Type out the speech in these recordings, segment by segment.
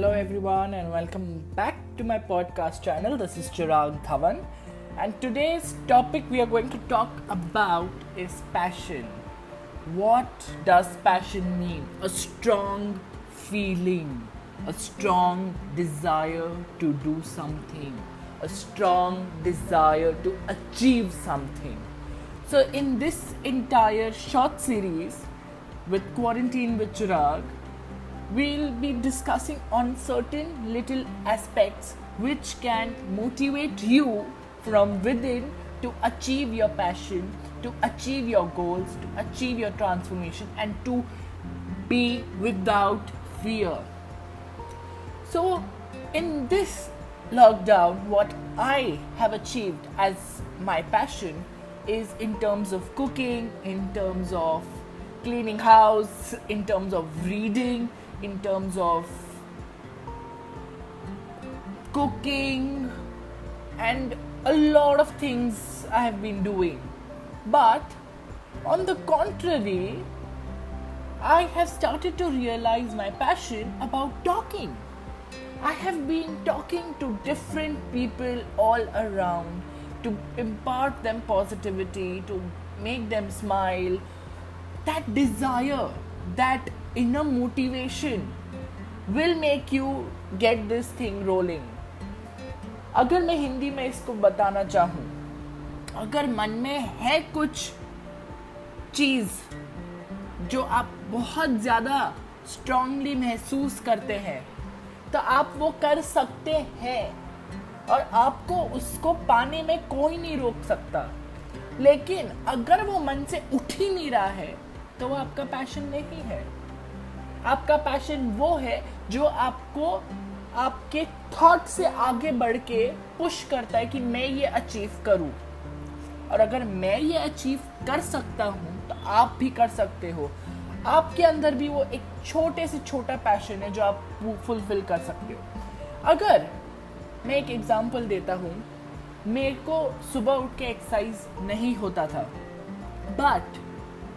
hello everyone, and welcome back to my podcast channel. This is Chirag Dhawan, and today's topic we are going to talk about is passion. What does passion mean? A strong feeling, a strong desire to do something, a strong desire to achieve something. So, in this entire short series with Quarantine with Chirag, we'll be discussing on certain little aspects which can motivate you from within to achieve your passion to achieve your goals to achieve your transformation and to be without fear. So in this lockdown what i have achieved as my passion is in terms of cooking in terms of cleaning house in terms of reading in terms of cooking and a lot of things I have been doing. But on the contrary, I have started to realize my passion about talking. I have been talking to different people all around to impart them positivity, to make them smile. That desire, that inner motivation will make you get this thing rolling. अगर मैं हिंदी में इसको बताना चाहूँ, अगर मन में है कुछ चीज़ जो आप बहुत ज़्यादा स्ट्रांगली महसूस करते हैं तो आप वो कर सकते हैं और आपको उसको पाने में कोई नहीं रोक सकता। लेकिन अगर वो मन से उठ ही नहीं रहा है तो वो आपका पैशन नहीं है। आपका पैशन वो है जो आपको आपके थॉट से आगे बढ़ के पुश करता है कि मैं ये अचीव करूँ। और अगर मैं ये अचीव कर सकता हूँ तो आप भी कर सकते हो। आपके अंदर भी वो एक छोटे से छोटा पैशन है जो आप फुलफिल कर सकते हो। अगर मैं एक एग्जांपल देता हूँ, मेरे को सुबह उठ के एक्सरसाइज नहीं होता था। But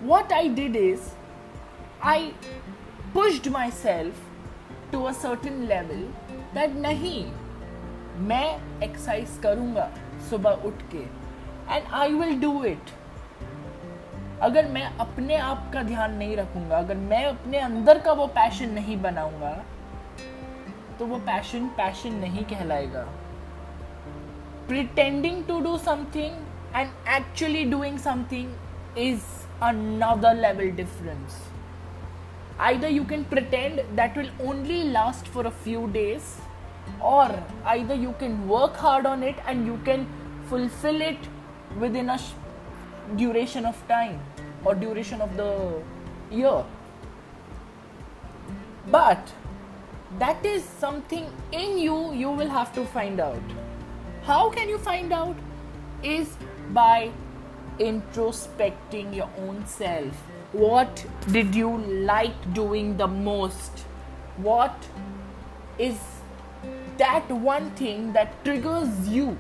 what I did is I pushed myself to a certain level that नहीं मैं एक्सरसाइज करूँगा सुबह उठ के and I will do it अगर मैं अपने आप का ध्यान नहीं रखूँगा, अगर मैं अपने अंदर का वो पैशन नहीं बनाऊँगा तो वो पैशन पैशन नहीं कहलाएगा। Pretending to do something and actually doing something is another level difference. Either you can pretend that will only last for a few days or either you can work hard on it and you can fulfill it within a sh- duration of time or duration of the year. But that is something in you you will have to find out. How can you find out? Is by introspecting your own self what did you like doing the most? What is that one thing that triggers you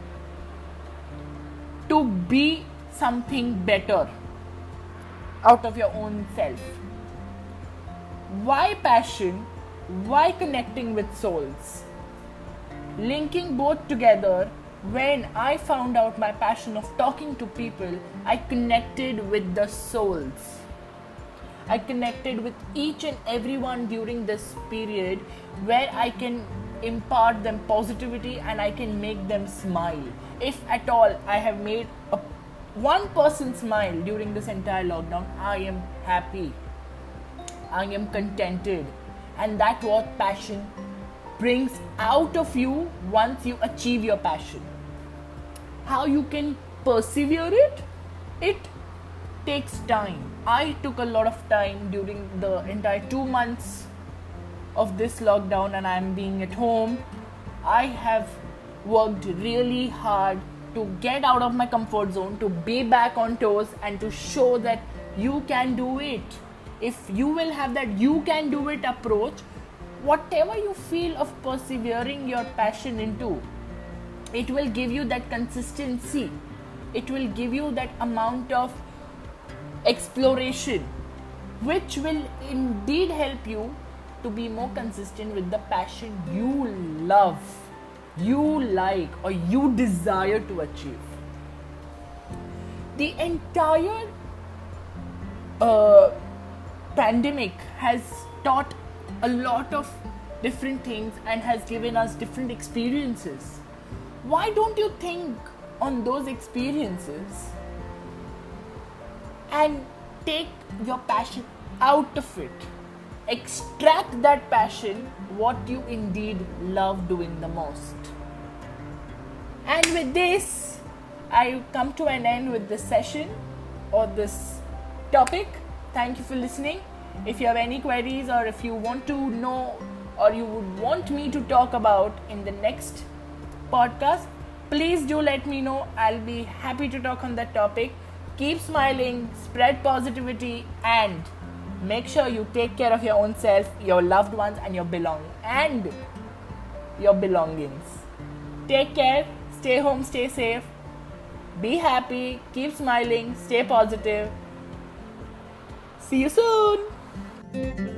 to be something better out of your own self? Why passion? Why connecting with souls? Linking both together when i found out my passion of talking to people i connected with the souls I connected with each and everyone during this period where I can impart them positivity and I can make them smile. If at all I have made a, one person smile during this entire lockdown, I am happy. I am contented. And that what passion brings out of you once you achieve your passion. How you can persevere it? It takes time I took a lot of time during the entire two months of this lockdown and I'm being at home. I have worked really hard to get out of my comfort zone, to be back on toes, and to show that you can do it. If you will have that you can do it approach, whatever you feel of persevering your passion into, it will give you that consistency. It will give you that amount of exploration, which will indeed help you to be more consistent with the passion you love, you like, or you desire to achieve. The entire uh, pandemic has taught a lot of different things and has given us different experiences. Why don't you think on those experiences and take your passion out of it? Extract that passion, what you indeed love doing the most. And with this, I come to an end with this session or this topic. Thank you for listening. If you have any queries or if you want to know or you would want me to talk about in the next podcast, please do let me know. I'll be happy to talk on that topic. Keep smiling, spread positivity, and make sure you take care of your own self, your loved ones, and your belong and your belongings. Take care, stay home, stay safe, be happy, keep smiling, stay positive. See you soon.